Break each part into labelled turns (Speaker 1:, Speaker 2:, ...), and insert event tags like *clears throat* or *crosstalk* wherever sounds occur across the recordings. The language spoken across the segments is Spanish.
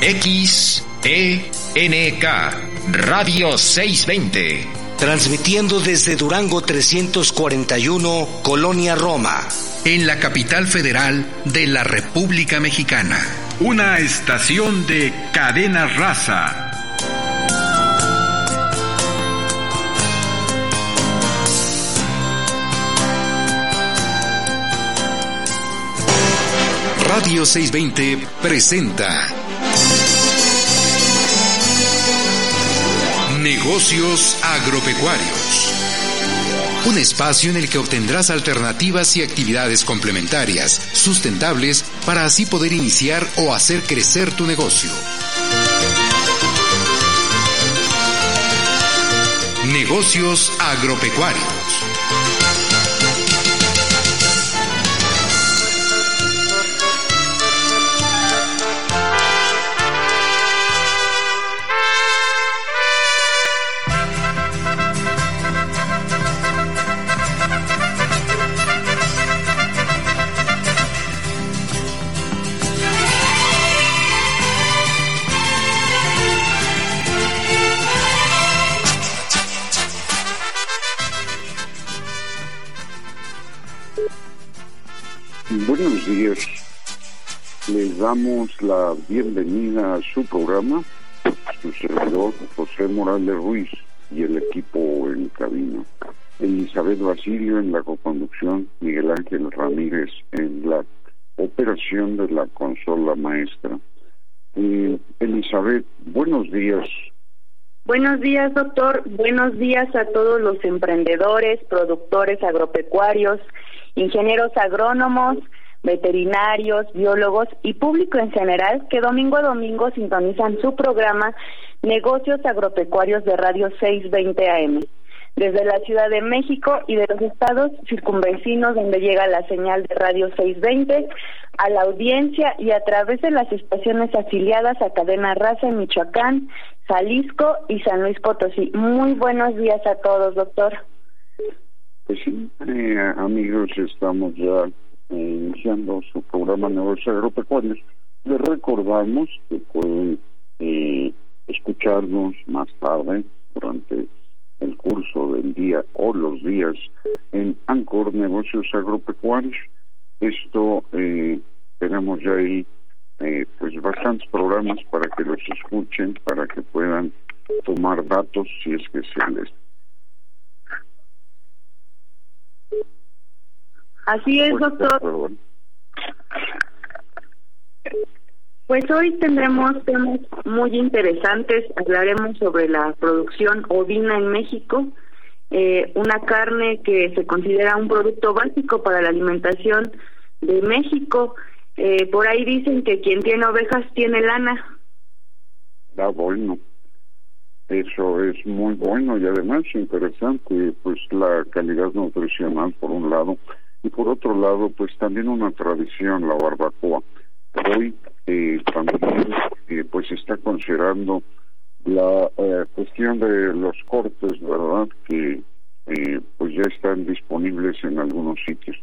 Speaker 1: XENK Radio 620.
Speaker 2: Transmitiendo desde Durango 341, Colonia Roma.
Speaker 1: En la capital federal de la República Mexicana.
Speaker 3: Una estación de cadena raza.
Speaker 1: Radio 620 presenta Negocios Agropecuarios. Un espacio en el que obtendrás alternativas y actividades complementarias, sustentables, para así poder iniciar o hacer crecer tu negocio. Negocios Agropecuarios.
Speaker 4: Les damos la bienvenida a su programa, su servidor José Morales Ruiz y el equipo en cabina. Elizabeth Basilio en la coconducción, Miguel Ángel Ramírez en la operación de la consola maestra. Eh, Elizabeth, buenos días.
Speaker 5: Buenos días, doctor. Buenos días a todos los emprendedores, productores agropecuarios, ingenieros agrónomos, veterinarios, biólogos y público en general que domingo a domingo sintonizan su programa Negocios Agropecuarios de Radio 620 AM. Desde la Ciudad de México y de los estados circunvecinos donde llega la señal de Radio 620 a la audiencia y a través de las estaciones afiliadas a Cadena Raza en Michoacán, Jalisco y San Luis Potosí. Muy buenos días a todos, doctor.
Speaker 4: Pues sí, eh, amigos, estamos ya iniciando su programa Negocios Agropecuarios. Les recordamos que pueden eh, escucharnos más tarde durante el curso del día o los días en Ancor Negocios Agropecuarios. Esto eh, tenemos ya ahí eh, pues bastantes programas para que los escuchen, para que puedan tomar datos si es que se les
Speaker 5: Así es, doctor. Pues hoy tendremos temas muy interesantes. Hablaremos sobre la producción ovina en México, eh, una carne que se considera un producto básico para la alimentación de México. Eh, por ahí dicen que quien tiene ovejas tiene lana.
Speaker 4: Ah, bueno. Eso es muy bueno y además interesante, pues la calidad nutricional por un lado y por otro lado, pues también una tradición, la barbacoa. Hoy eh, también eh, pues está considerando la eh, cuestión de los cortes, ¿verdad? Que eh, pues ya están disponibles en algunos sitios.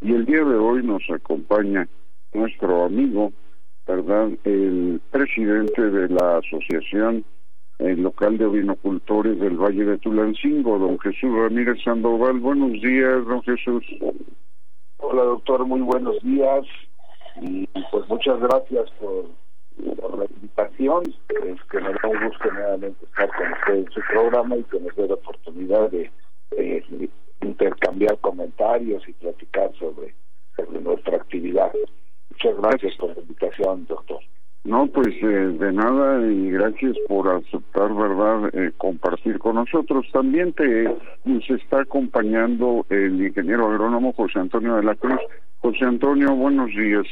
Speaker 4: Y el día de hoy nos acompaña nuestro amigo, ¿verdad? El presidente de la Asociación el local de vinocultores del Valle de Tulancingo, don Jesús Ramírez Sandoval. Buenos días, don Jesús.
Speaker 6: Hola, doctor, muy buenos días. Y pues muchas gracias por, la invitación. Es que me da un gusto nuevamente estar con usted en su programa y que nos dé la oportunidad de, intercambiar comentarios y platicar sobre nuestra actividad. Muchas gracias por la invitación, doctor.
Speaker 4: No, pues eh, de nada y gracias por aceptar, ¿verdad?, eh, compartir con nosotros. También te nos está acompañando el ingeniero agrónomo José Antonio de la Cruz. José Antonio, buenos días.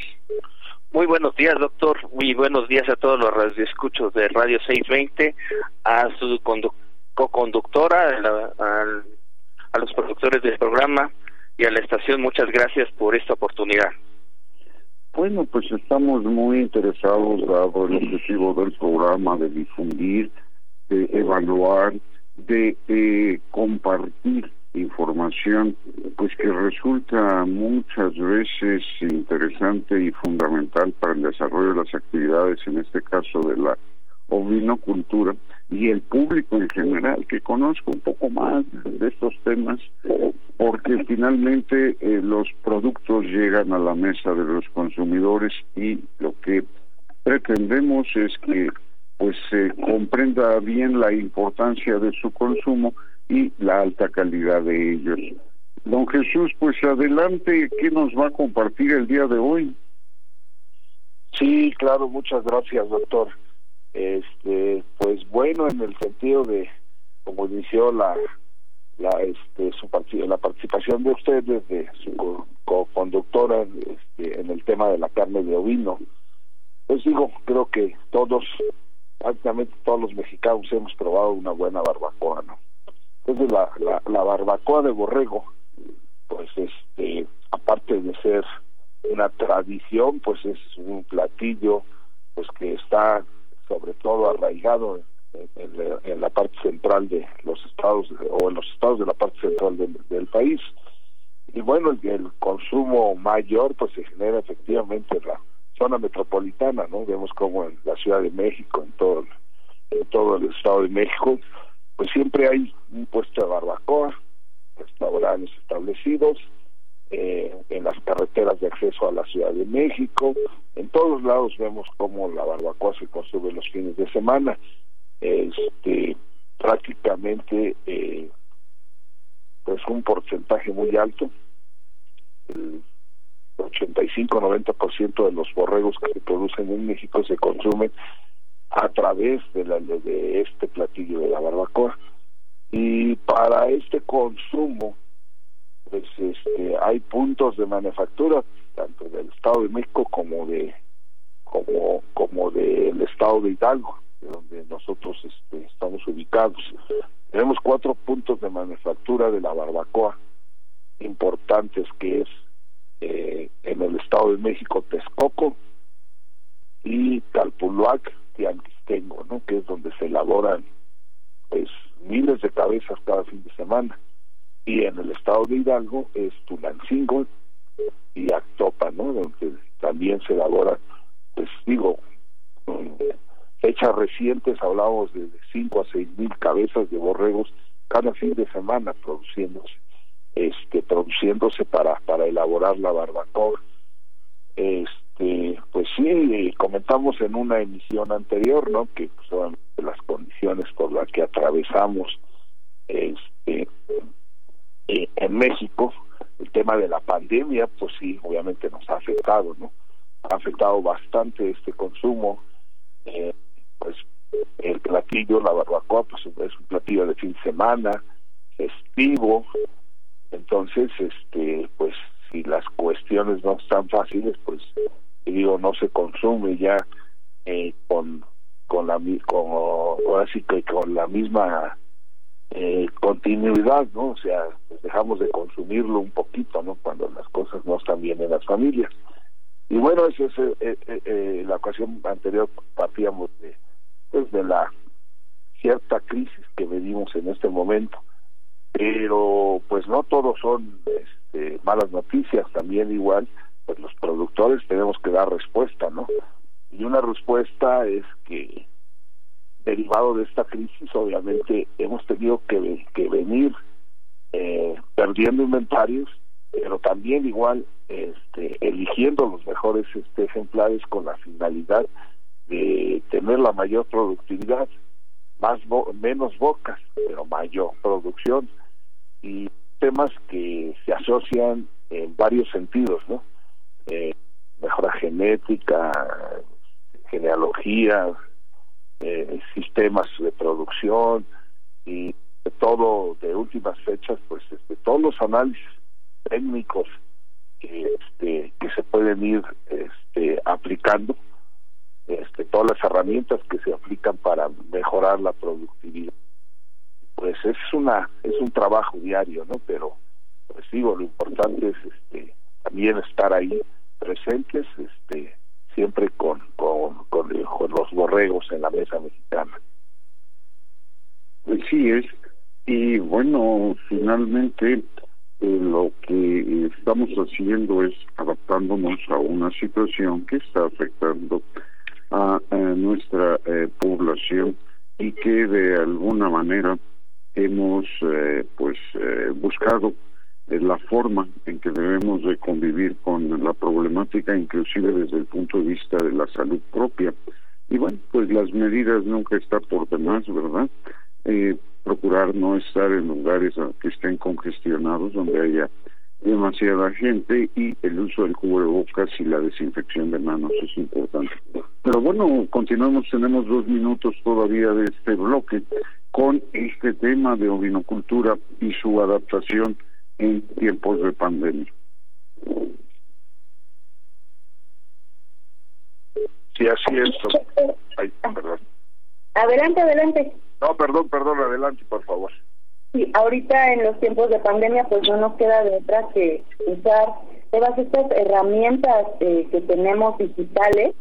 Speaker 7: Muy buenos días, doctor. Muy buenos días a todos los radioescuchos de Radio 620, a su co-conductora, a, a los productores del programa y a la estación. Muchas gracias por esta oportunidad.
Speaker 4: Bueno, pues estamos muy interesados, dado el objetivo del programa, de difundir, de evaluar, de compartir información pues que resulta muchas veces interesante y fundamental para el desarrollo de las actividades, en este caso de la ovinocultura, y el público en general que conozca un poco más de estos temas, porque finalmente eh, los productos llegan a la mesa de los consumidores y lo que pretendemos es que pues se comprenda bien la importancia de su consumo y la alta calidad de ellos. Don Jesús, pues adelante, ¿qué nos va a compartir el día de hoy?
Speaker 6: Sí, claro, muchas gracias, doctor. Este, pues bueno, en el sentido de, como inició la la este su la participación de ustedes de su co-conductora este, en el tema de la carne de ovino pues digo creo que todos prácticamente todos los mexicanos hemos probado una buena barbacoa no entonces la, la, la barbacoa de borrego pues este aparte de ser una tradición pues es un platillo pues que está sobre todo arraigado en, la parte central de los estados o en los estados de la parte central del, país. Y bueno el, consumo mayor pues se genera efectivamente en la zona metropolitana no vemos como en la Ciudad de México en todo en todo el estado de México pues siempre hay un puesto de barbacoa restaurantes establecidos eh, en las carreteras de acceso a la Ciudad de México. En todos lados vemos cómo la barbacoa se consume los fines de semana. Este, prácticamente, eh, pues un porcentaje muy alto, el 85-90% de los borregos que se producen en México se consumen a través de, la, de este platillo de la barbacoa. Y para este consumo, pues este, hay puntos de manufactura tanto del Estado de México como de como como del Estado de Hidalgo de donde nosotros este, estamos ubicados tenemos cuatro puntos de manufactura de la barbacoa importantes que es eh, en el Estado de México Texcoco y Calpuluac y Anquistengo, ¿no? que es donde se elaboran pues miles de cabezas cada fin de semana y en el estado de Hidalgo es Tulancingo y Actopa, ¿no? Donde también se elabora, pues digo, fechas recientes hablamos de 5 a 6 mil cabezas de borregos cada fin de semana produciéndose, este, produciéndose para, para elaborar la barbacoa. Este, pues sí, comentamos en una emisión anterior, ¿no? Que son las condiciones por las que atravesamos este eh, en México el tema de la pandemia pues sí obviamente nos ha afectado no ha afectado bastante este consumo eh, pues el platillo la barbacoa pues es un platillo de fin de semana festivo. Entonces este pues si las cuestiones no están fáciles pues digo no se consume ya eh, con con la con ahora sí con la misma eh, continuidad, ¿no? O sea, pues dejamos de consumirlo un poquito, ¿no? Cuando las cosas no están bien en las familias. Y bueno, esa es eh, eh, la ocasión anterior partíamos de, pues de la cierta crisis que vivimos en este momento, pero pues no todos son este, malas noticias, también igual, pues los productores tenemos que dar respuesta, ¿no? Y una respuesta es que derivado de esta crisis, obviamente hemos tenido que, venir eh, perdiendo inventarios, pero también igual este, eligiendo los mejores este, ejemplares con la finalidad de tener la mayor productividad, más menos bocas, pero mayor producción y temas que se asocian en varios sentidos, ¿no? Eh, mejora genética, genealogía, eh, sistemas de producción y todo de últimas fechas pues este, todos los análisis técnicos que este que se pueden ir este aplicando este todas las herramientas que se aplican para mejorar la productividad. Pues es una es un trabajo diario no pero pues digo lo importante es este también estar ahí presentes este siempre con, con, con, los borregos en la mesa mexicana.
Speaker 4: Pues sí, es, Y bueno, finalmente eh, lo que estamos haciendo es adaptándonos a una situación que está afectando a, nuestra eh, población y que de alguna manera hemos eh, pues buscado la forma en que debemos de convivir con la problemática inclusive desde el punto de vista de la salud propia y bueno pues las medidas nunca están por demás verdad eh, procurar no estar en lugares que estén congestionados, donde haya demasiada gente y el uso del cubrebocas y la desinfección de manos es importante. Pero bueno, continuamos, tenemos dos minutos todavía de este bloque con este tema de ovinocultura y su adaptación en tiempos de pandemia.
Speaker 6: Sí, así es. Ay, perdón.
Speaker 5: Adelante, adelante.
Speaker 6: No, perdón, perdón, adelante, por favor.
Speaker 5: Sí, ahorita en los tiempos de pandemia, pues no nos queda de otra que usar todas estas herramientas eh, que tenemos digitales,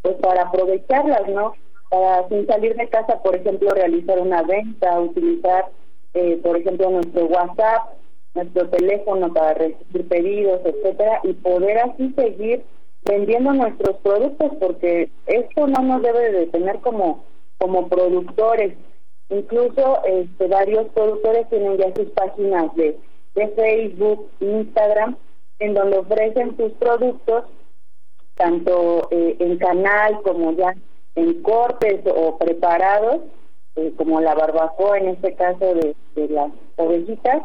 Speaker 5: pues para aprovecharlas, ¿no? Para sin salir de casa, por ejemplo, realizar una venta, utilizar, eh, por ejemplo, nuestro WhatsApp, nuestro teléfono para recibir pedidos, etcétera, y poder así seguir vendiendo nuestros productos, porque esto no nos debe de tener como como productores. Incluso este, varios productores tienen ya sus páginas de, de Facebook, Instagram, en donde ofrecen sus productos tanto eh, en canal como ya en cortes o preparados, eh, como la barbacoa en este caso de, de las ovejitas,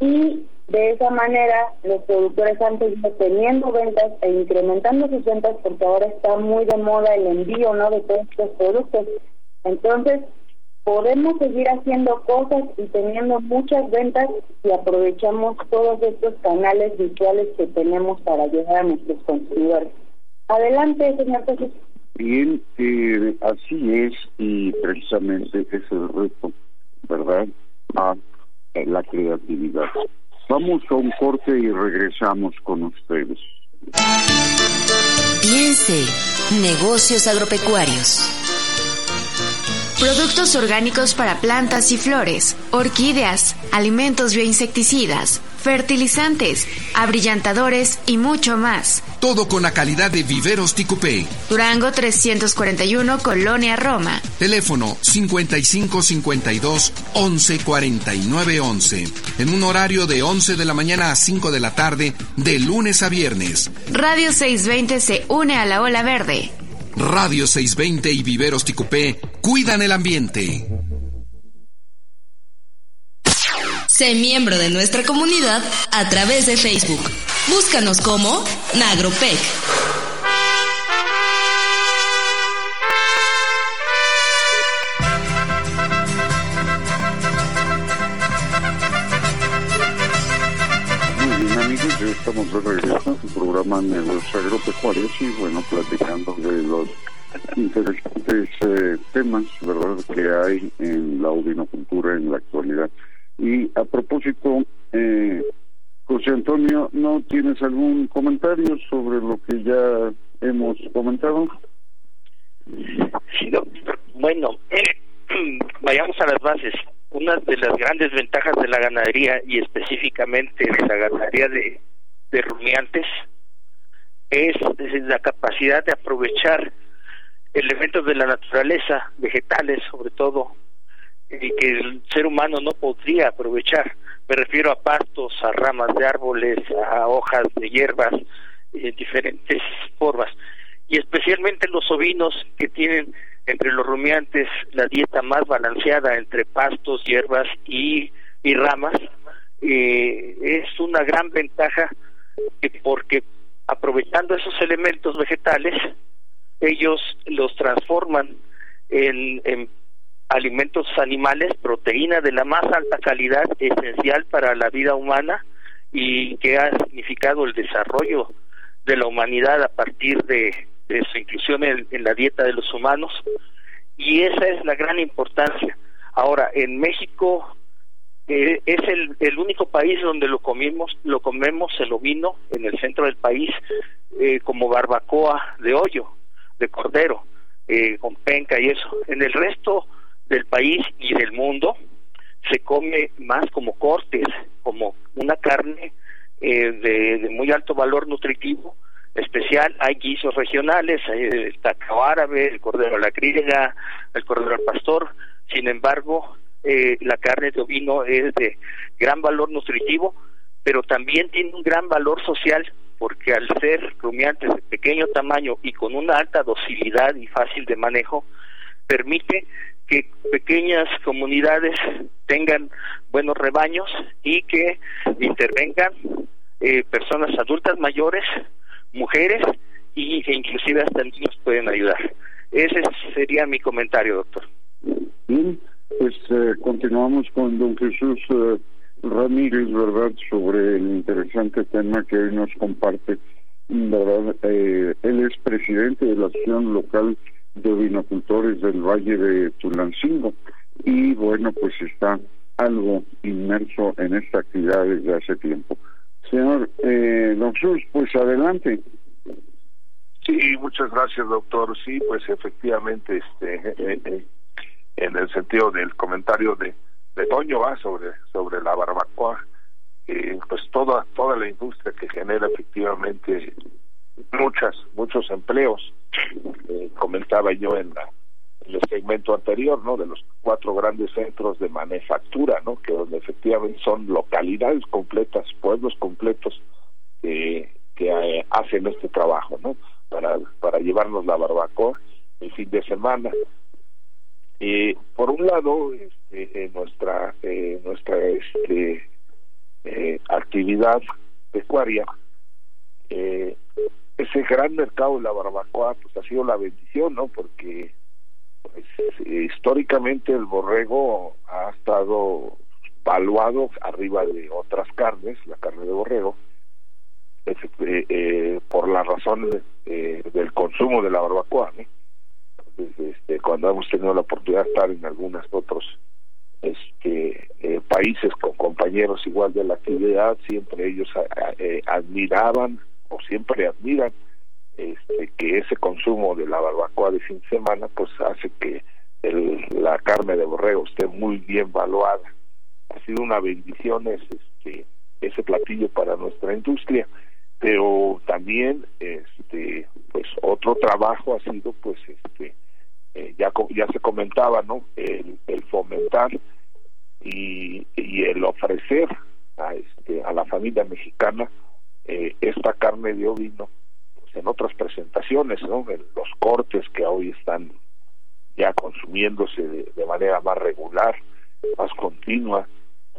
Speaker 5: y de esa manera los productores han seguido teniendo ventas e incrementando sus ventas porque ahora está muy de moda el envío no de todos estos productos. Entonces, podemos seguir haciendo cosas y teniendo muchas ventas y aprovechamos todos estos canales visuales que tenemos para llegar a nuestros consumidores. Adelante, señor Jesús.
Speaker 4: Bien, eh, así es y precisamente ese es el reto, ¿verdad? A la creatividad. Vamos a un corte y regresamos con ustedes.
Speaker 8: Piense, negocios agropecuarios. Productos orgánicos para plantas y flores, orquídeas, alimentos bioinsecticidas, fertilizantes, abrillantadores y mucho más.
Speaker 1: Todo con la calidad de Viveros Ticupé.
Speaker 8: Durango 341, Colonia Roma.
Speaker 1: Teléfono 5552 11 49 11. En un horario de 11 de la mañana a 5 de la tarde, de lunes a viernes.
Speaker 8: Radio 620 se une a la ola verde.
Speaker 1: Radio 620 y Viveros Ticupé cuidan el ambiente.
Speaker 8: Sé miembro de nuestra comunidad a través de Facebook. Búscanos como Nagropec.
Speaker 4: Estamos de regreso en su programa Agropecuarios y bueno, platicando de los interesantes eh, temas, ¿verdad?, que hay en la ovinocultura en la actualidad. Y a propósito, eh, José Antonio, ¿no tienes algún comentario sobre lo que ya hemos comentado?
Speaker 7: Sí, bueno, *clears throat* vayamos a las bases. Una de las grandes ventajas de la ganadería y específicamente de la ganadería de de rumiantes es la capacidad de aprovechar elementos de la naturaleza, vegetales sobre todo, y que el ser humano no podría aprovechar. Me refiero a pastos, a ramas de árboles, a hojas de hierbas, en diferentes formas. Y especialmente los ovinos que tienen entre los rumiantes la dieta más balanceada entre pastos, hierbas y, y ramas, eh, es una gran ventaja porque aprovechando esos elementos vegetales, ellos los transforman en, alimentos animales, proteína de la más alta calidad, esencial para la vida humana y que ha significado el desarrollo de la humanidad a partir de, su inclusión en, la dieta de los humanos. Y esa es la gran importancia. Ahora, en México es el, el, único país donde lo comimos, lo comemos el ovino en el centro del país eh, como barbacoa de hoyo, de cordero, eh, con penca y eso. En el resto del país y del mundo se come más como cortes, como una carne eh, de, muy alto valor nutritivo especial. Hay guisos regionales, hay el tacao árabe, el cordero a la griega, el cordero al pastor. Sin embargo, eh, la carne de ovino es de gran valor nutritivo, pero también tiene un gran valor social porque al ser rumiantes de pequeño tamaño y con una alta docilidad y fácil de manejo, permite que pequeñas comunidades tengan buenos rebaños y que intervengan eh, personas adultas mayores, mujeres y, e inclusive hasta niños pueden ayudar. Ese sería mi comentario, doctor.
Speaker 4: Bien, pues eh, continuamos con don Jesús eh, Ramírez, ¿verdad?, sobre el interesante tema que hoy nos comparte. ¿Verdad? él es presidente de la acción local de vinocultores del Valle de Tulancingo y bueno, pues está algo inmerso en esta actividad desde hace tiempo. Señor eh, doctor, pues adelante.
Speaker 6: Sí, muchas gracias, doctor. Sí, pues efectivamente, este, eh, eh, en el sentido del comentario de, de Toño va sobre sobre la barbacoa, eh, pues toda toda la industria que genera efectivamente muchas muchos empleos. comentaba yo en la el segmento anterior, ¿no? De los cuatro grandes centros de manufactura, ¿no? Que donde efectivamente son localidades completas, pueblos completos que eh, hacen este trabajo, ¿no? Para para llevarnos la barbacoa el fin de semana. Eh, por un lado, este, nuestra eh, nuestra este, eh, actividad pecuaria ese gran mercado de la barbacoa pues ha sido la bendición no porque pues, históricamente el borrego ha estado valuado arriba de otras carnes, la carne de borrego, eh, eh, por la razón eh, del consumo de la barbacoa. Este, cuando hemos tenido la oportunidad de estar en algunos otros este, países con compañeros igual de la actividad, siempre ellos admiraban o siempre admiran este, que ese consumo de la barbacoa de fin de semana pues hace que el, la carne de borrego esté muy bien valuada. Ha sido una bendición ese, este, ese platillo para nuestra industria, pero también este pues otro trabajo ha sido pues este eh, ya ya se comentaba no el, fomentar y, y el ofrecer a este a la familia mexicana eh, esta carne de ovino en otras presentaciones, ¿no? En los cortes que hoy están ya consumiéndose de, manera más regular, más continua,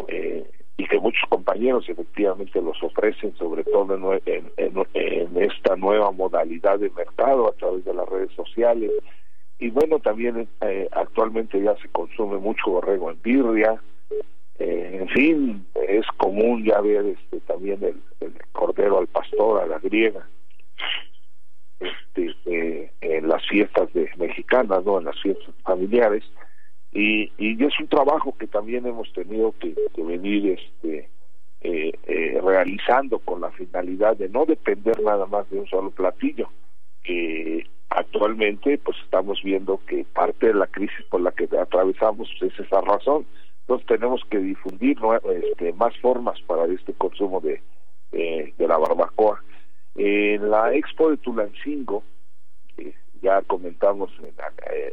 Speaker 6: eh, y que muchos compañeros efectivamente los ofrecen, sobre todo en, en, esta nueva modalidad de mercado a través de las redes sociales. Y bueno, también eh, actualmente ya se consume mucho borrego en birria, eh, en fin, es común ya ver este, también el, el cordero al pastor, a la griega, este, eh, en las fiestas de mexicanas, no, en las fiestas familiares y, y es un trabajo que también hemos tenido que, venir este eh, realizando con la finalidad de no depender nada más de un solo platillo que actualmente pues estamos viendo que parte de la crisis por la que atravesamos es esa razón. Entonces tenemos que difundir este, más formas para este consumo de, de la barbacoa. En la Expo de Tulancingo, que ya comentamos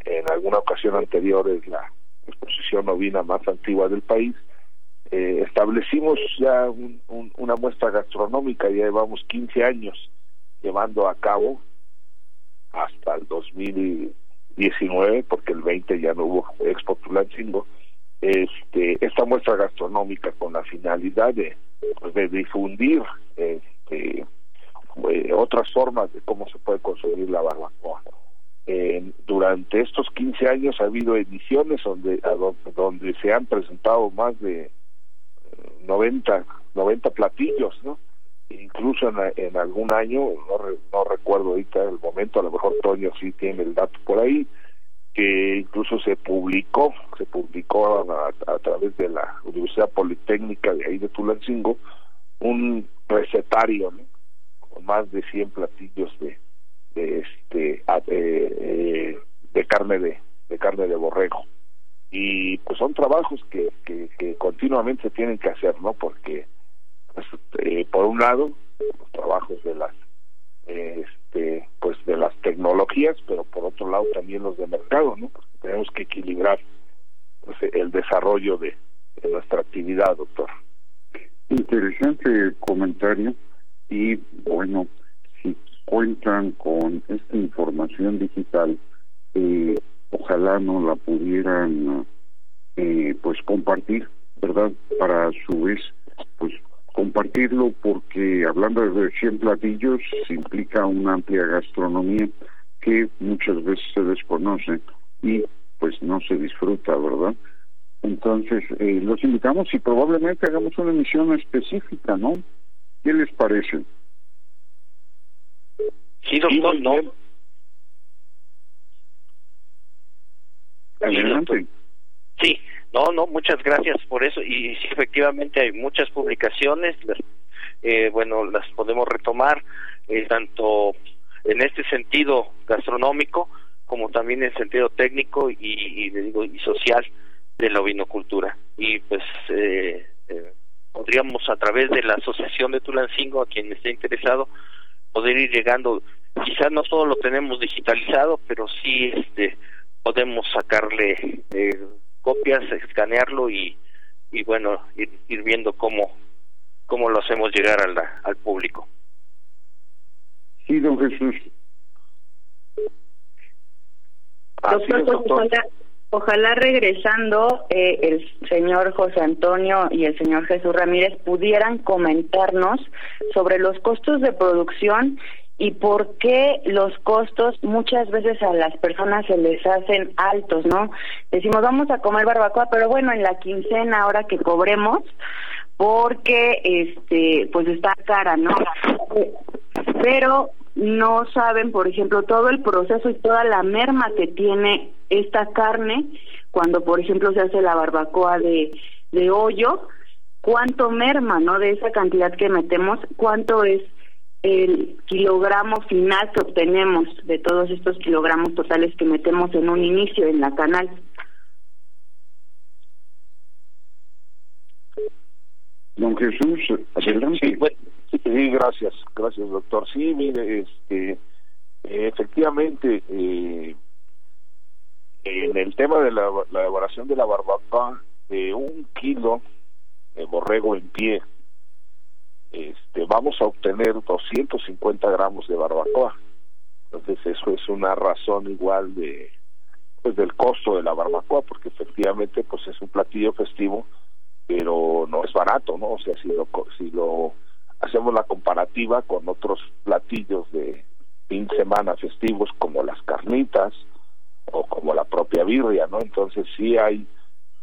Speaker 6: en, alguna ocasión anterior, es la exposición ovina más antigua del país, eh, establecimos ya una muestra gastronómica, ya llevamos 15 años llevando a cabo hasta el 2019, porque el 20 ya no hubo Expo Tulancingo, este, esta muestra gastronómica con la finalidad de, pues, de difundir este, eh, otras formas de cómo se puede conseguir la barbacoa. durante estos 15 años ha habido ediciones donde, donde, se han presentado más de 90, eh, 90 platillos, ¿no? Incluso en, algún año, no, no recuerdo ahorita el momento, a lo mejor Toño sí tiene el dato por ahí, que incluso se publicó, se publicó a, través de la Universidad Politécnica de ahí de Tulancingo, un recetario ¿no? con más de 100 platillos de, de este eh, de carne de, de carne de borrego y pues son trabajos que, que, que continuamente tienen que hacer, ¿no? Porque pues, eh, por un lado los trabajos de las este pues de las tecnologías pero por otro lado también los de mercado no porque tenemos que equilibrar pues, el desarrollo de, nuestra actividad doctor.
Speaker 4: Interesante comentario. Y bueno si cuentan con esta información digital eh, ojalá no la pudieran eh, pues compartir verdad para a su vez pues compartirlo porque hablando de 100 platillos implica una amplia gastronomía que muchas veces se desconoce y pues no se disfruta, ¿verdad? Entonces, eh, los invitamos y probablemente hagamos una emisión específica, ¿no? ¿Qué les parece?
Speaker 7: Sí, doctor, no.
Speaker 4: Adelante.
Speaker 7: Sí, no, no, muchas gracias por eso. Y sí, efectivamente hay muchas publicaciones, eh, bueno, las podemos retomar, eh, tanto en este sentido gastronómico como también en sentido técnico y, y, digo, y social de la vinocultura. Y pues eh, eh, podríamos a través de la Asociación de Tulancingo, a quien esté interesado, poder ir llegando. Quizás no todo lo tenemos digitalizado, pero sí este podemos sacarle eh, copias, escanearlo y, y bueno, ir, ir viendo cómo, cómo lo hacemos llegar al, al público.
Speaker 4: Sí, don Jesús.
Speaker 5: Doctor, pues, ojalá, ojalá regresando eh, el señor José Antonio y el señor Jesús Ramírez pudieran comentarnos sobre los costos de producción y por qué los costos muchas veces a las personas se les hacen altos, ¿no? Decimos, vamos a comer barbacoa, pero bueno, en la quincena ahora que cobremos, porque este pues está cara, ¿no? Pero no saben, por ejemplo, todo el proceso y toda la merma que tiene esta carne cuando, por ejemplo, se hace la barbacoa de, de hoyo, cuánto merma, ¿no? De esa cantidad que metemos, cuánto es el kilogramo final que obtenemos de todos estos kilogramos totales que metemos en un inicio en la canal.
Speaker 4: Don Jesús, adelante.
Speaker 6: Sí, sí, gracias, gracias doctor. Sí, mire, este, efectivamente, eh, en el tema de la, la elaboración de la barbacoa, de un kilo de borrego en pie este, vamos a obtener 250 gramos de barbacoa. Entonces eso es una razón igual de pues del costo de la barbacoa, porque efectivamente pues es un platillo festivo, pero no es barato, ¿no? O sea, si lo si lo hacemos la comparativa con otros platillos de fin de semana festivos como las carnitas o como la propia birria, ¿no? Entonces sí hay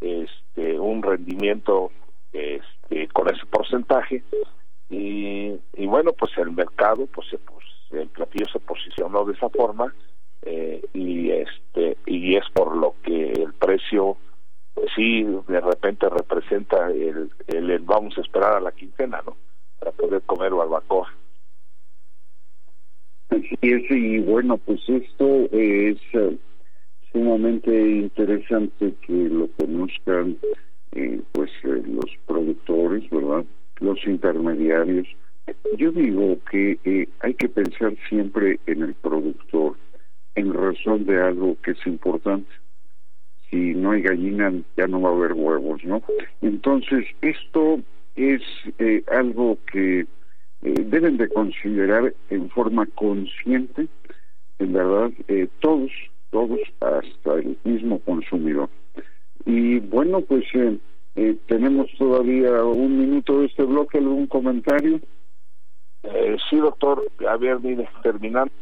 Speaker 6: este un rendimiento este con ese porcentaje y, y bueno pues el mercado pues, pues el platillo se posicionó de esa forma eh, y este y es por lo que el precio pues sí de repente representa el, el, vamos a esperar a la quincena no para poder comer barbacoa
Speaker 4: Así es, y bueno, pues esto es uh, sumamente interesante que lo conozcan eh, pues eh, los productores, ¿verdad? Los intermediarios. Yo digo que eh, hay que pensar siempre en el productor, en razón de algo que es importante. Si no hay gallina, ya no va a haber huevos, ¿no? Entonces, esto es eh, algo que eh, deben de considerar en forma consciente, en verdad, todos, todos, hasta el mismo consumidor. Y bueno, pues eh, tenemos todavía un minuto de este bloque, ¿algún comentario?
Speaker 6: Eh, sí, doctor. A ver, mire, terminando.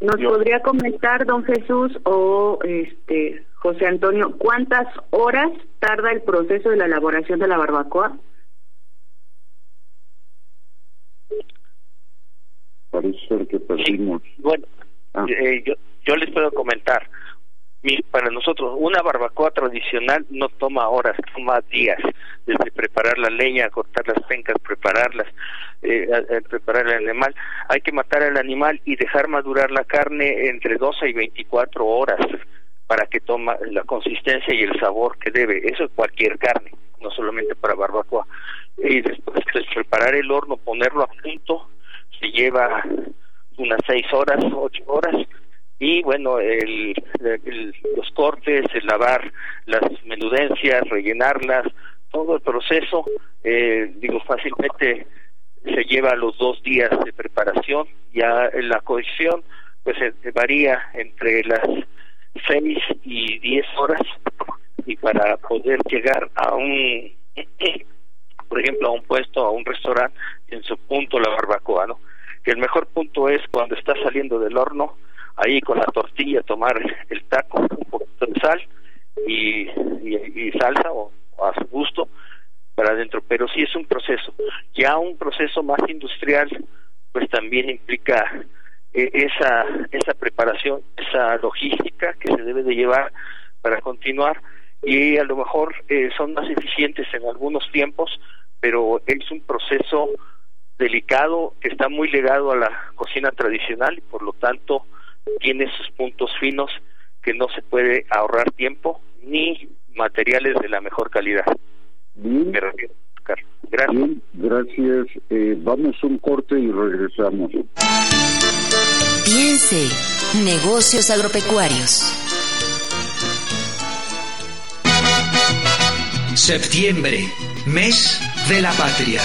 Speaker 5: ¿Nos podría comentar, don Jesús o este José Antonio, cuántas horas tarda el proceso de la elaboración de la barbacoa?
Speaker 4: Parece ser que perdimos.
Speaker 7: bueno, ah. eh, yo, yo les puedo comentar. para nosotros, una barbacoa tradicional no toma horas, toma días. desde preparar la leña, cortar las pencas, prepararlas, eh, preparar el animal. Hay que matar al animal y dejar madurar la carne entre 12 y 24 horas para que toma la consistencia y el sabor que debe. Eso es cualquier carne, no solamente para barbacoa. Y después de preparar el horno, ponerlo a punto, se lleva unas 6 horas, 8 horas. Y bueno, el, los cortes, el lavar las menudencias, rellenarlas, todo el proceso, eh, digo, fácilmente se lleva los dos días de preparación, ya la cocción pues varía entre las seis y diez horas. Y para poder llegar a un *clears throat* por ejemplo a un puesto a un restaurante en su punto la barbacoa no que el mejor punto es cuando está saliendo del horno ahí con la tortilla tomar el taco, un poquito de sal y, salsa o, a su gusto para adentro, pero sí es un proceso. Ya un proceso más industrial, pues también implica eh, esa, esa preparación, esa logística que se debe de llevar para continuar. Y a lo mejor eh, son más eficientes en algunos tiempos, pero es un proceso delicado que está muy ligado a la cocina tradicional y por lo tanto tiene sus puntos finos que no se puede ahorrar tiempo ni materiales de la mejor calidad.
Speaker 4: Bien. Gracias. gracias. Eh, vamos a un corte y regresamos.
Speaker 9: Piense, negocios agropecuarios.
Speaker 2: Septiembre, mes de la patria.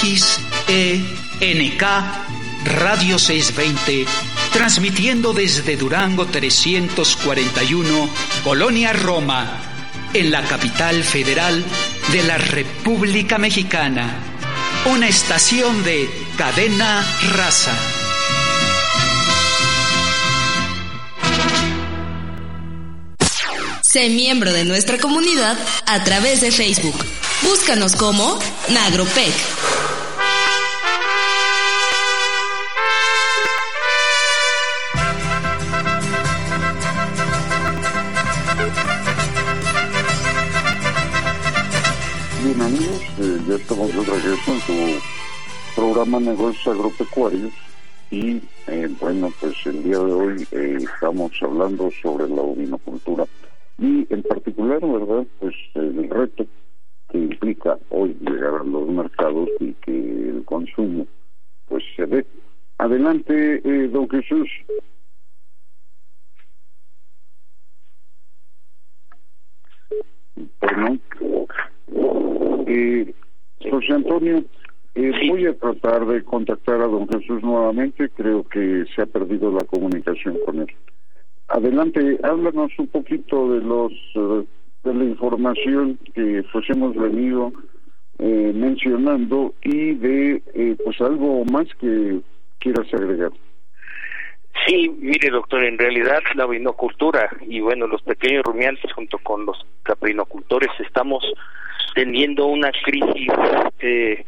Speaker 2: XENK Radio 620, transmitiendo desde Durango 341, Colonia Roma, en la capital federal de la República Mexicana. Una estación de cadena raza.
Speaker 9: Sé miembro de nuestra comunidad a través de Facebook. Búscanos como Nagropec.
Speaker 4: ya estamos de regreso en su programa Negocios Agropecuarios y eh, bueno, pues el día de hoy eh, estamos hablando sobre la ovinocultura y en particular, ¿verdad? Pues el reto que implica hoy llegar a los mercados y que el consumo pues se ve. Adelante, eh, don Jesús. Perdón. Eh, José Antonio, eh, voy a tratar de contactar a don Jesús nuevamente, creo que se ha perdido la comunicación con él. Adelante, háblanos un poquito de los eh, de la información que pues hemos venido eh, mencionando y de pues algo más que quieras agregar.
Speaker 7: Sí, mire doctor, en realidad la vinocultura y bueno, los pequeños rumiantes junto con los caprinocultores estamos teniendo una crisis eh,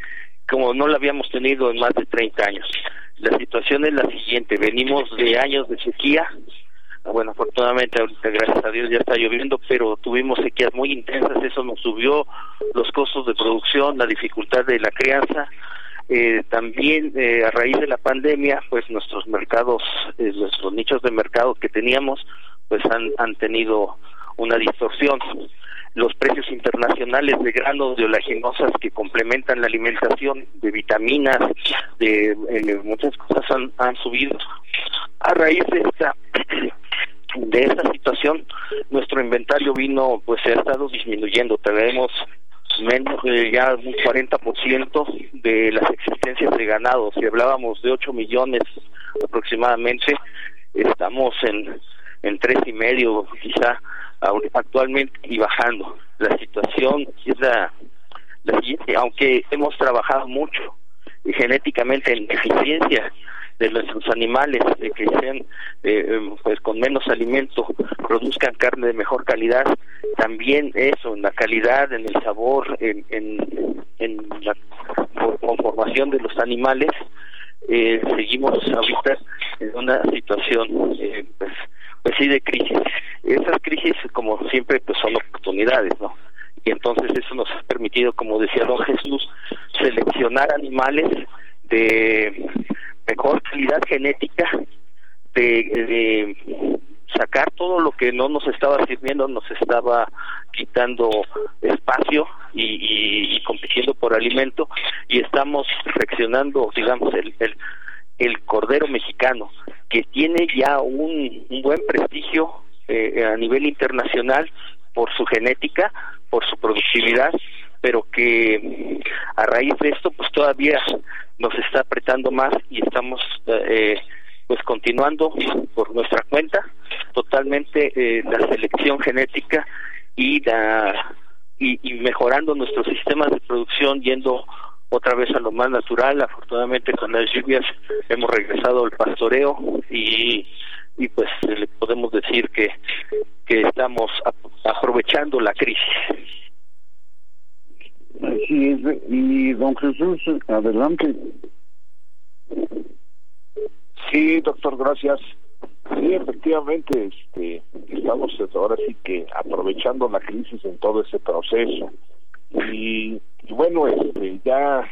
Speaker 7: como no la habíamos tenido en más de 30 años. La situación es la siguiente, venimos de años de sequía, bueno, afortunadamente ahorita gracias a Dios ya está lloviendo, pero tuvimos sequías muy intensas, eso nos subió los costos de producción, la dificultad de la crianza, eh, también eh, a raíz de la pandemia, pues nuestros mercados, eh, nuestros nichos de mercado que teníamos, pues han, han tenido una distorsión los precios internacionales de granos de oleaginosas que complementan la alimentación, de vitaminas, de eh, muchas cosas han, subido. A raíz de esta *clears throat* de esta situación, nuestro inventario vino, pues se ha estado disminuyendo. Tenemos menos de ya un 40% de las existencias de ganado. Si hablábamos de 8 millones aproximadamente, estamos en en tres y medio quizá actualmente y bajando. La situación es la, siguiente, aunque hemos trabajado mucho y genéticamente en eficiencia de nuestros animales, de que sean eh, pues con menos alimento, produzcan carne de mejor calidad, también eso, en la calidad, en el sabor, en, en, en la conformación de los animales, eh, seguimos ahorita en una situación eh, pues pues sí de crisis esas crisis, como siempre, pues son oportunidades, ¿no? Y entonces eso nos ha permitido, como decía don Jesús, seleccionar animales de mejor calidad genética, de, sacar todo lo que no nos estaba sirviendo, nos estaba quitando espacio y, compitiendo por alimento y estamos reflexionando, digamos, el, el, cordero mexicano, que tiene ya un, buen prestigio eh, a nivel internacional por su genética, por su productividad, pero que a raíz de esto pues todavía nos está apretando más y estamos eh, pues continuando por nuestra cuenta totalmente eh, la selección genética y la y, mejorando nuestros sistemas de producción yendo otra vez a lo más natural afortunadamente con las lluvias hemos regresado al pastoreo y y pues le podemos decir que que estamos aprovechando la crisis
Speaker 4: Así es, y don Jesús, adelante.
Speaker 6: Sí, doctor, gracias. Sí, efectivamente, este, estamos ahora sí que aprovechando la crisis en todo ese proceso. Y, bueno, este, ya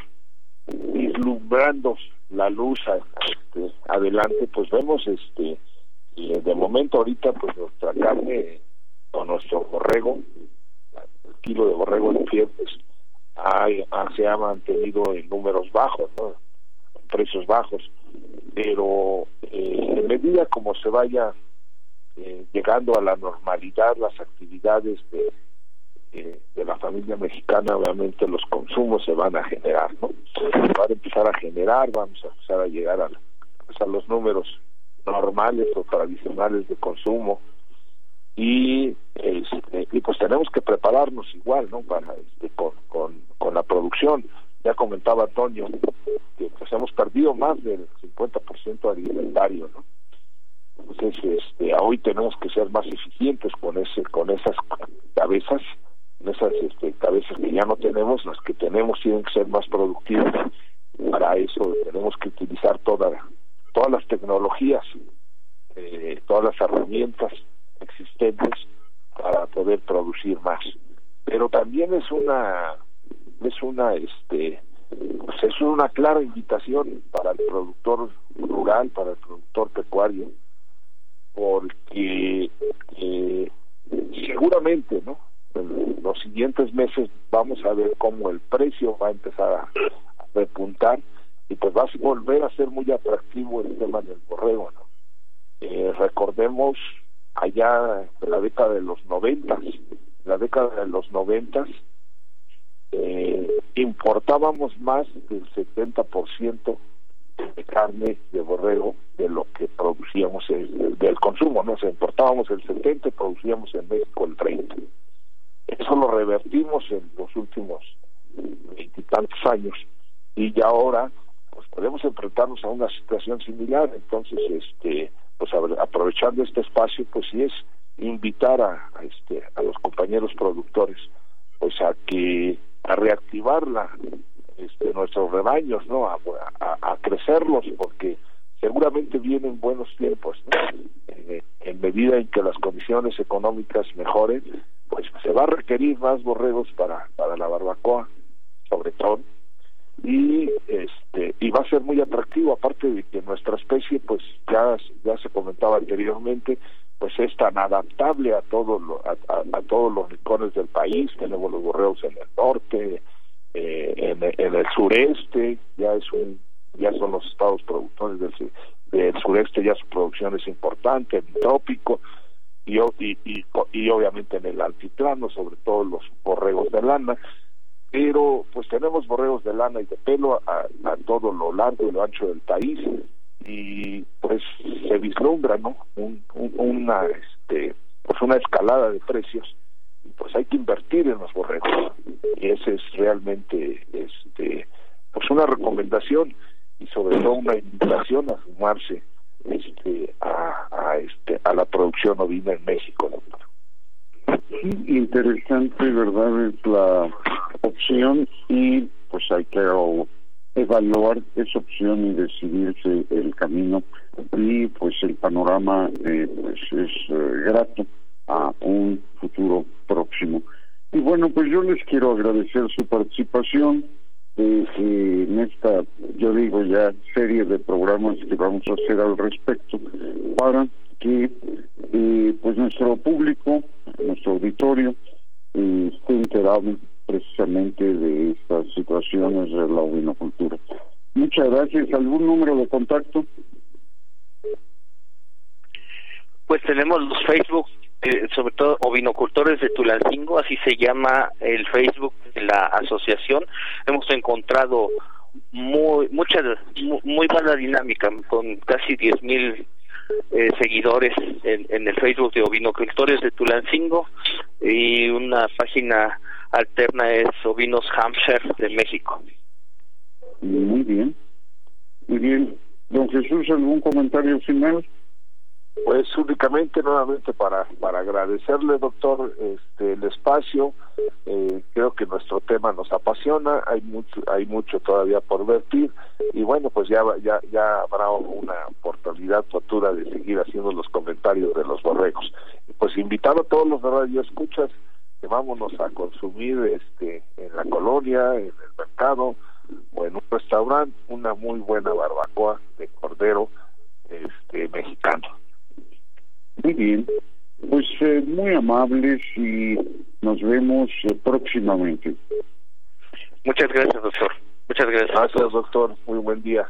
Speaker 6: vislumbrando la luz este, adelante, pues vemos, este, de momento ahorita, pues nuestra carne o nuestro borrego, el kilo de borrego en viernes, se ha mantenido en números bajos, ¿no? precios bajos, pero eh, en medida como se vaya eh, llegando a la normalidad las actividades de, de la familia mexicana, obviamente los consumos se van a generar, ¿no? van a empezar a generar, vamos a empezar a llegar a, pues, a los números normales o tradicionales de consumo. Y este, y pues tenemos que prepararnos igual no para este, con, con, con la producción. Ya comentaba Antonio que pues hemos perdido más del 50% alimentario no entonces este hoy tenemos que ser más eficientes con ese con esas cabezas esas este, cabezas que ya no tenemos las que tenemos tienen que ser más productivas. Para eso tenemos que utilizar toda todas las tecnologías eh, todas las herramientas existentes para poder producir más. Pero también es una es una este pues es una clara invitación para el productor rural para el productor pecuario porque eh, seguramente no en los siguientes meses vamos a ver cómo el precio va a empezar a, repuntar y pues va a volver a ser muy atractivo el tema del borrego eh, recordemos allá en la década de los noventas, la década de los noventas, eh, importábamos más del 70% de carne de borrego de lo que producíamos del consumo, no o importábamos el 70 y producíamos en México el 30. Eso lo revertimos en los últimos veintitantos años. Y ya ahora pues podemos enfrentarnos a una situación similar, entonces este pues aprovechando este espacio pues sí es invitar a, este a los compañeros productores pues a que a reactivar la, este, nuestros rebaños no a, a, crecerlos porque seguramente vienen buenos tiempos en, medida en que las condiciones económicas mejoren pues se va a requerir más borregos para para la barbacoa sobre todo. Y este y va a ser muy atractivo aparte de que nuestra especie pues ya ya se comentaba anteriormente pues es tan adaptable a todos a, todos los rincones del país. Tenemos los borreos en el norte eh, en, en, el sureste ya es un ya son los estados productores del, del sureste ya su producción es importante en el trópico y, y, y, y obviamente en el altiplano sobre todo los borregos de lana. Pero pues tenemos borreos de lana y de pelo a, todo lo largo y lo ancho del país y pues se vislumbra no una este pues una escalada de precios y pues hay que invertir en los borregos. Y ese es realmente este pues una recomendación y sobre todo una invitación a sumarse a, a este a la producción ovina en México doctor
Speaker 4: interesante, ¿verdad? Es la opción y pues hay que evaluar esa opción y decidirse el camino y pues el panorama eh, pues es eh, grato a un futuro próximo. Y bueno, pues yo les quiero agradecer su participación eh, en esta, yo digo ya, serie de programas que vamos a hacer al respecto para que eh, pues nuestro público, nuestro auditorio, eh, esté enterado precisamente de estas situaciones de la ovinocultura. Muchas gracias. ¿Algún número de contacto?
Speaker 7: Pues tenemos los Facebook, eh, sobre todo ovinocultores de Tulancingo, así se llama el Facebook de la asociación. Hemos encontrado muy mucha muy buena dinámica con casi 10.000 mil eh, seguidores en, en, el Facebook de ovinocultores de Tulancingo y una página alterna es Ovinos Hampshire de México.
Speaker 4: Muy bien, muy bien. Don Jesús, ¿algún comentario final?
Speaker 6: Pues únicamente nuevamente para para agradecerle doctor este el espacio. Eh, creo que nuestro tema nos apasiona. Hay mucho hay mucho todavía por vertir. Y bueno pues ya ya ya habrá una oportunidad futura de seguir haciendo los comentarios de los borregos. Pues invitar a todos los de radio escuchas que vámonos a consumir este en la colonia en el mercado o en un restaurante una muy buena barbacoa de cordero este mexicano
Speaker 4: muy bien, pues eh, muy amables y nos vemos eh, próximamente.
Speaker 7: Muchas gracias, doctor. Muchas gracias.
Speaker 6: Gracias, doctor. Muy buen día.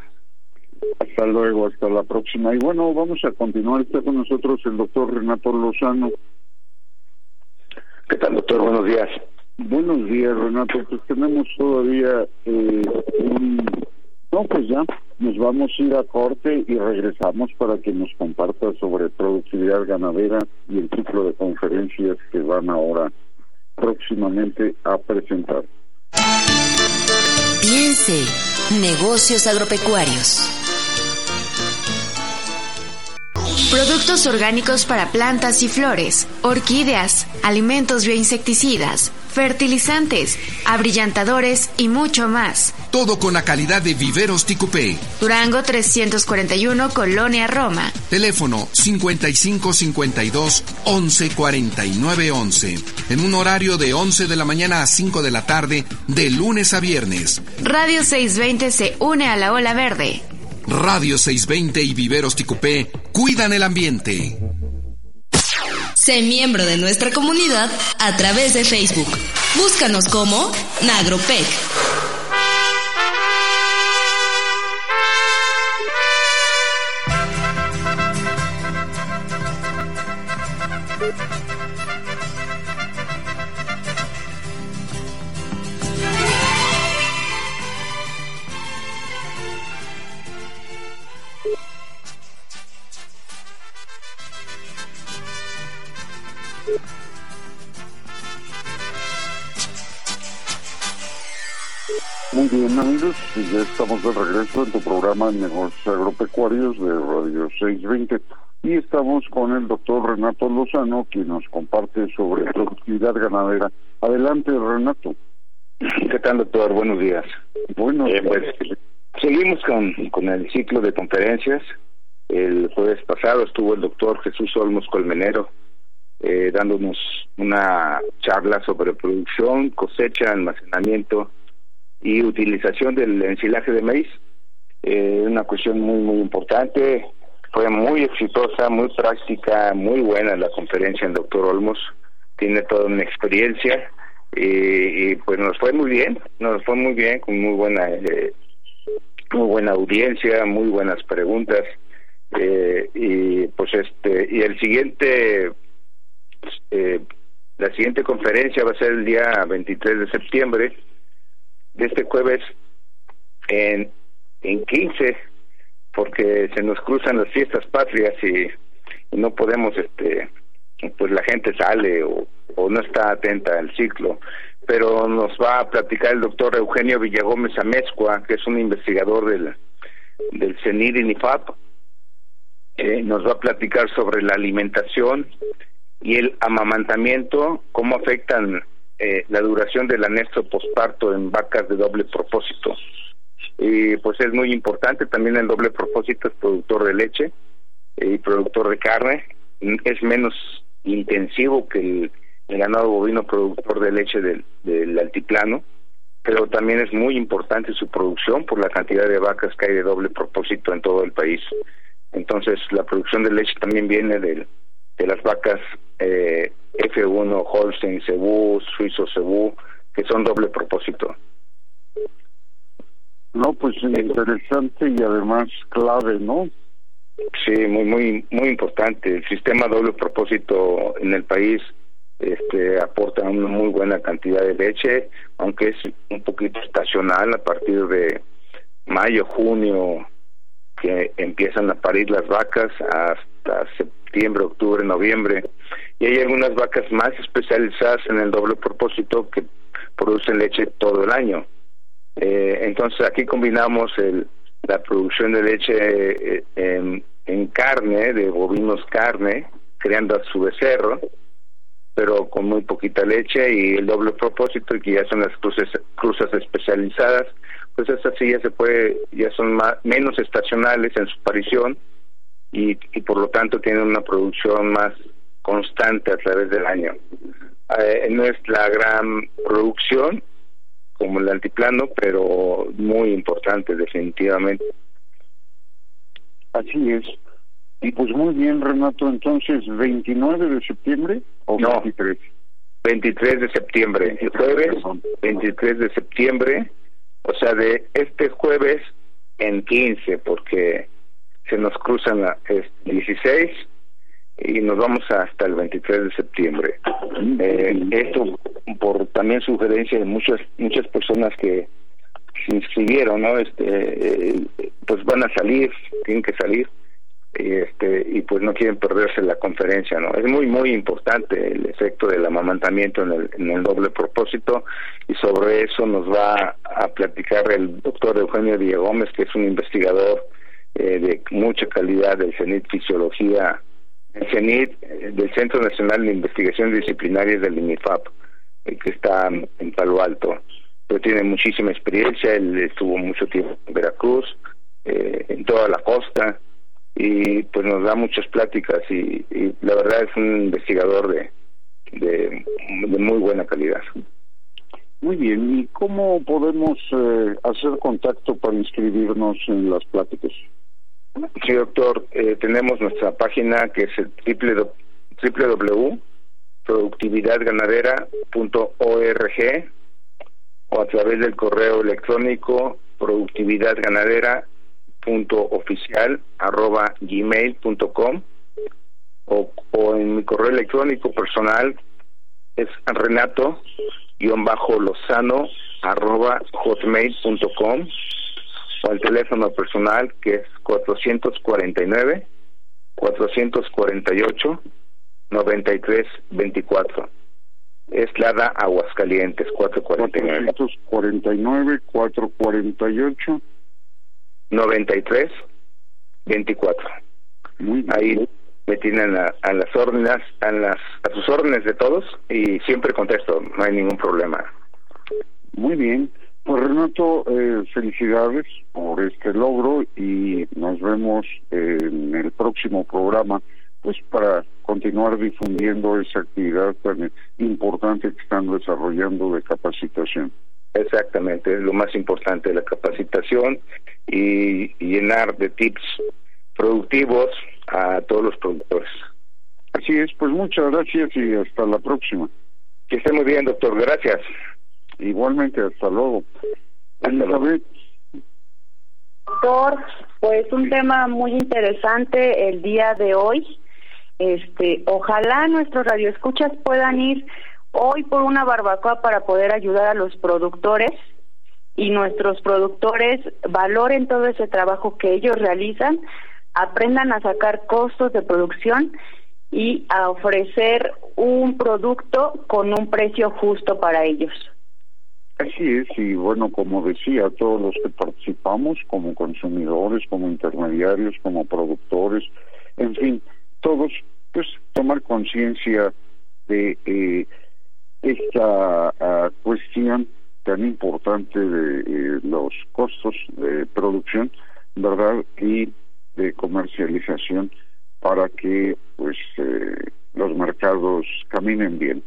Speaker 4: Hasta luego, hasta la próxima. Y bueno, vamos a continuar. Está con nosotros el doctor Renato Lozano.
Speaker 10: ¿Qué tal, doctor? Buenos días.
Speaker 4: Buenos días, Renato. Pues tenemos todavía eh, un no, pues ya nos vamos a ir a corte y regresamos para que nos comparta sobre productividad ganadera y el ciclo de conferencias que van ahora próximamente a presentar.
Speaker 9: Piense, negocios agropecuarios.
Speaker 8: Productos orgánicos para plantas y flores, orquídeas, alimentos bioinsecticidas, fertilizantes, abrillantadores y mucho más.
Speaker 1: Todo con la calidad de Viveros Ticupé.
Speaker 8: Durango 341, Colonia Roma.
Speaker 1: Teléfono 5552 1149 11. En un horario de 11 de la mañana a 5 de la tarde, de lunes a viernes.
Speaker 8: Radio 620 se une a la ola verde.
Speaker 1: Radio 620 y Viveros Ticupé cuidan el ambiente.
Speaker 9: Sé miembro de nuestra comunidad a través de Facebook. Búscanos como Nagropec.
Speaker 4: Amigos, ya estamos de regreso en tu programa Negocios Agropecuarios de Radio 620 y estamos con el doctor Renato Lozano, quien nos comparte sobre productividad ganadera. Adelante, Renato.
Speaker 10: ¿Qué tal, doctor? Buenos días.
Speaker 4: Bueno,
Speaker 10: eh, pues seguimos con, con el ciclo de conferencias. El jueves pasado estuvo el doctor Jesús Olmos Colmenero eh, dándonos una charla sobre producción, cosecha, almacenamiento y utilización del ensilaje de maíz. Eh, una cuestión muy, muy importante. Fue muy exitosa, muy práctica, muy buena la conferencia del doctor Olmos. Tiene toda una experiencia y, pues nos fue muy bien, nos fue muy bien, con muy buena, eh, muy buena audiencia, muy buenas preguntas. Eh, y pues este, y el siguiente, eh, la siguiente conferencia va a ser el día 23 de septiembre de este jueves en, en 15 porque se nos cruzan las fiestas patrias y, no podemos este pues la gente sale o, o, no está atenta al ciclo. Pero nos va a platicar el doctor Eugenio Villagómez Amezcua que es un investigador del del CENIR eh, nos va a platicar sobre la alimentación y el amamantamiento cómo afectan eh, la duración del anexo posparto en vacas de doble propósito. Y pues es muy importante, también el doble propósito es productor de leche y productor de carne, es menos intensivo que el, ganado bovino productor de leche del, altiplano, pero también es muy importante su producción por la cantidad de vacas que hay de doble propósito en todo el país. Entonces, la producción de leche también viene de las vacas eh, F1, Holstein, Cebú, Suizo Cebú, que son doble propósito.
Speaker 4: No, pues interesante y además clave, ¿no?
Speaker 10: Sí, muy muy muy importante. El sistema doble propósito en el país este aporta una muy buena cantidad de leche, aunque es un poquito estacional a partir de mayo, junio que empiezan a parir las vacas hasta septiembre, octubre, noviembre. Y hay algunas vacas más especializadas en el doble propósito que producen leche todo el año. Eh, entonces aquí combinamos el, la producción de leche eh, en, carne, de bovinos carne, creando a su becerro, pero con muy poquita leche y el doble propósito, que ya son las cruces, cruzas especializadas, pues esas sí ya se puede, ya son más, menos estacionales en su aparición y, y por lo tanto tienen una producción más constante a través del año. Eh, no es la gran producción, como el altiplano, pero muy importante definitivamente.
Speaker 4: Así es. Y pues muy bien, Renato, entonces 29 de septiembre o
Speaker 10: no, 23. 23 de septiembre, el jueves 23 de septiembre, o sea, de este jueves en 15, porque se nos cruzan la, es 16 y nos vamos hasta el 23 de septiembre. Eh, esto por también sugerencia de muchas muchas personas que se inscribieron, ¿no? Este, eh, pues van a salir, tienen que salir, este, y pues no quieren perderse la conferencia, ¿no? Es muy muy importante el efecto del amamantamiento en el, en el doble propósito y sobre eso nos va a platicar el doctor Eugenio Diego Gómez, que es un investigador eh, de mucha calidad del CENIT Fisiología el CENIT, eh, del Centro Nacional de Investigación Disciplinarias del INIFAP, eh, que está en Palo Alto. Pero tiene muchísima experiencia, él estuvo mucho tiempo en Veracruz, eh, en toda la costa, y pues nos da muchas pláticas y, la verdad es un investigador de, de, muy buena calidad.
Speaker 4: Muy bien, ¿y cómo podemos hacer contacto para inscribirnos en las pláticas?
Speaker 10: Sí, doctor, eh, tenemos nuestra página que es www.productividadganadera.org o a través del correo electrónico productividadganadera.oficial@gmail.com o, o en mi correo electrónico personal es renato-lozano@hotmail.com o el teléfono personal que es 449 448 9324. Es Lada Aguascalientes 449.
Speaker 4: 449 448
Speaker 10: 93 24. Muy bien. Ahí me tienen a, a, las órdenes, a las a sus órdenes de todos y siempre contesto, no hay ningún problema.
Speaker 4: Muy bien. Pues Renato, eh, felicidades por este logro y nos vemos en el próximo programa, pues para continuar difundiendo esa actividad tan importante que están desarrollando de capacitación.
Speaker 10: Exactamente, es lo más importante, la capacitación y, y llenar de tips productivos a todos los productores.
Speaker 4: Así es, pues muchas gracias y hasta la próxima.
Speaker 10: Que esté muy bien, doctor. Gracias.
Speaker 4: Igualmente, hasta luego. Elizabeth.
Speaker 5: Doctor, pues un tema muy interesante el día de hoy. Este, ojalá nuestros radioescuchas puedan ir hoy por una barbacoa para poder ayudar a los productores y nuestros productores valoren todo ese trabajo que ellos realizan, aprendan a sacar costos de producción y a ofrecer un producto con un precio justo para ellos.
Speaker 4: Así es, y bueno, como decía, todos los que participamos como consumidores, como intermediarios, como productores, en fin, todos, pues tomar conciencia de eh, esta ah, cuestión tan importante de eh, los costos de producción, ¿verdad? Y de comercialización para que pues eh, los mercados caminen bien.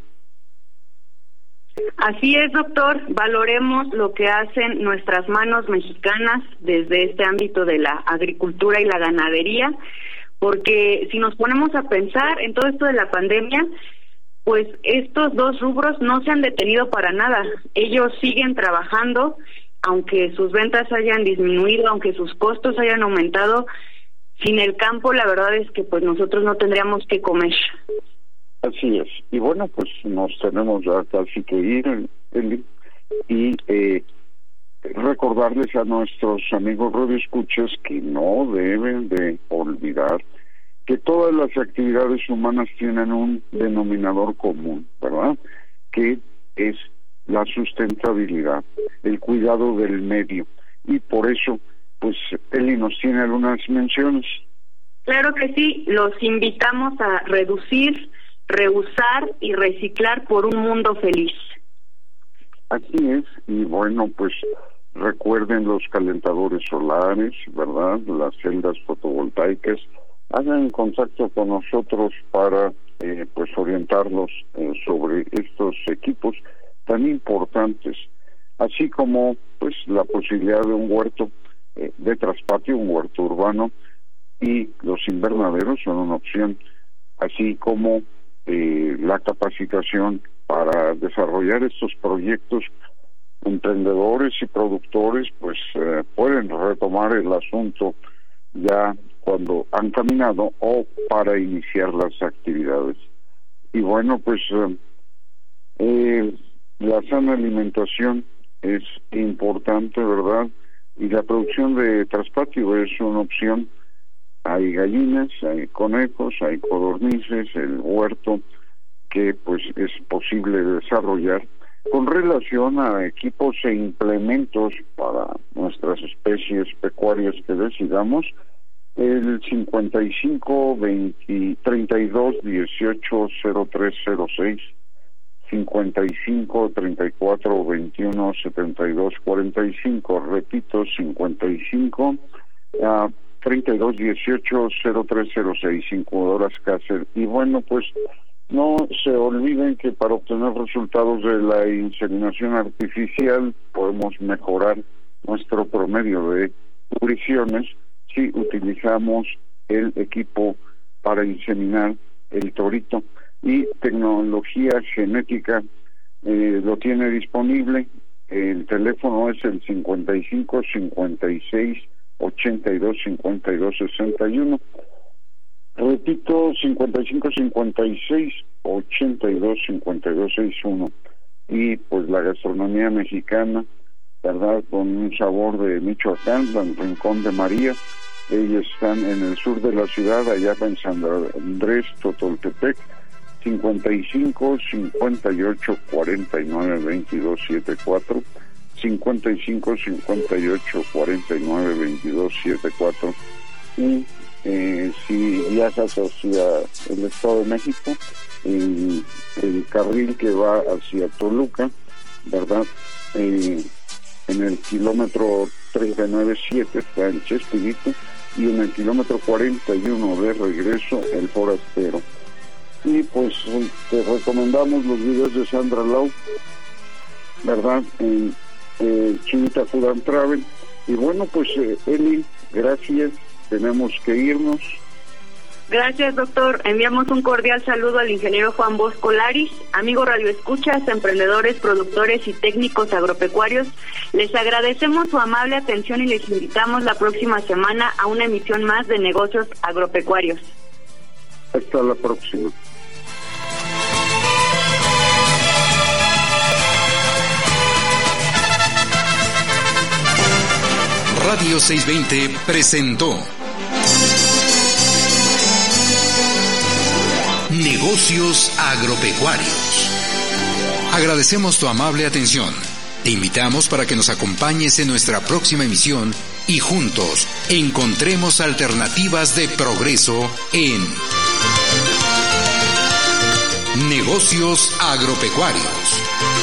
Speaker 5: Así es, doctor. Valoremos lo que hacen nuestras manos mexicanas desde este ámbito de la agricultura y la ganadería, porque si nos ponemos a pensar en todo esto de la pandemia, pues estos dos rubros no se han detenido para nada. Ellos siguen trabajando, aunque sus ventas hayan disminuido, aunque sus costos hayan aumentado. Sin el campo, la verdad es que pues nosotros no tendríamos que comer.
Speaker 4: Así es. Y bueno, pues nos tenemos ya casi que ir, y eh, recordarles a nuestros amigos radioescuchas que no deben de olvidar que todas las actividades humanas tienen un denominador común, ¿verdad? Que es la sustentabilidad, el cuidado del medio. Y por eso, pues, Eli nos tiene algunas menciones.
Speaker 5: Claro que sí, los invitamos a reducir reusar y reciclar por un mundo feliz.
Speaker 4: Así es, y bueno, pues recuerden los calentadores solares, ¿verdad? Las celdas fotovoltaicas. Hagan contacto con nosotros para eh, pues orientarlos eh, sobre estos equipos tan importantes, así como pues la posibilidad de un huerto eh, de traspatio, un huerto urbano y los invernaderos son una opción, así como eh, la capacitación para desarrollar estos proyectos emprendedores y productores pues eh, pueden retomar el asunto ya cuando han caminado o para iniciar las actividades. Y bueno pues eh, la sana alimentación es importante verdad y la producción de traspatio es una opción hay gallinas, hay conejos, hay codornices, el huerto que pues es posible desarrollar con relación a equipos e implementos para nuestras especies pecuarias que decidamos. El 55 20 32 18 0306 55 34 21 72 45 repito 55 uh, 3218-0306, incubadoras Cácer. Y bueno, pues no se olviden que para obtener resultados de la inseminación artificial podemos mejorar nuestro promedio de nutriciones si utilizamos el equipo para inseminar el torito y tecnología genética eh, lo tiene disponible el teléfono es el 55 56 82 52 61. Repito, 55 56 82 52 61. Y pues la gastronomía mexicana, ¿verdad? Con un sabor de Michoacán, el Rincón de María. Ellos están en el sur de la ciudad, allá en San Andrés, Totoltepec. 55 58 49 22 74 55 58 49 22 74 y eh, si viajas hacia el Estado de México el, el carril que va hacia Toluca verdad eh, en el kilómetro 397 está el Chespirito y en el kilómetro 41 de regreso el Forastero. Y pues te recomendamos los videos de Sandra Lau verdad en eh, Chinita Food Travel. Y bueno, pues eh, Eli, gracias, tenemos que irnos.
Speaker 5: Gracias, doctor. Enviamos un cordial saludo al ingeniero Juan Bosco Laris, amigo Radio Escuchas, emprendedores, productores y técnicos agropecuarios. Les agradecemos su amable atención y les invitamos la próxima semana a una emisión más de negocios agropecuarios.
Speaker 4: Hasta la próxima.
Speaker 1: Radio 620 presentó Negocios Agropecuarios. Agradecemos tu amable atención. Te invitamos para que nos acompañes en nuestra próxima emisión y juntos encontremos alternativas de progreso en Negocios Agropecuarios.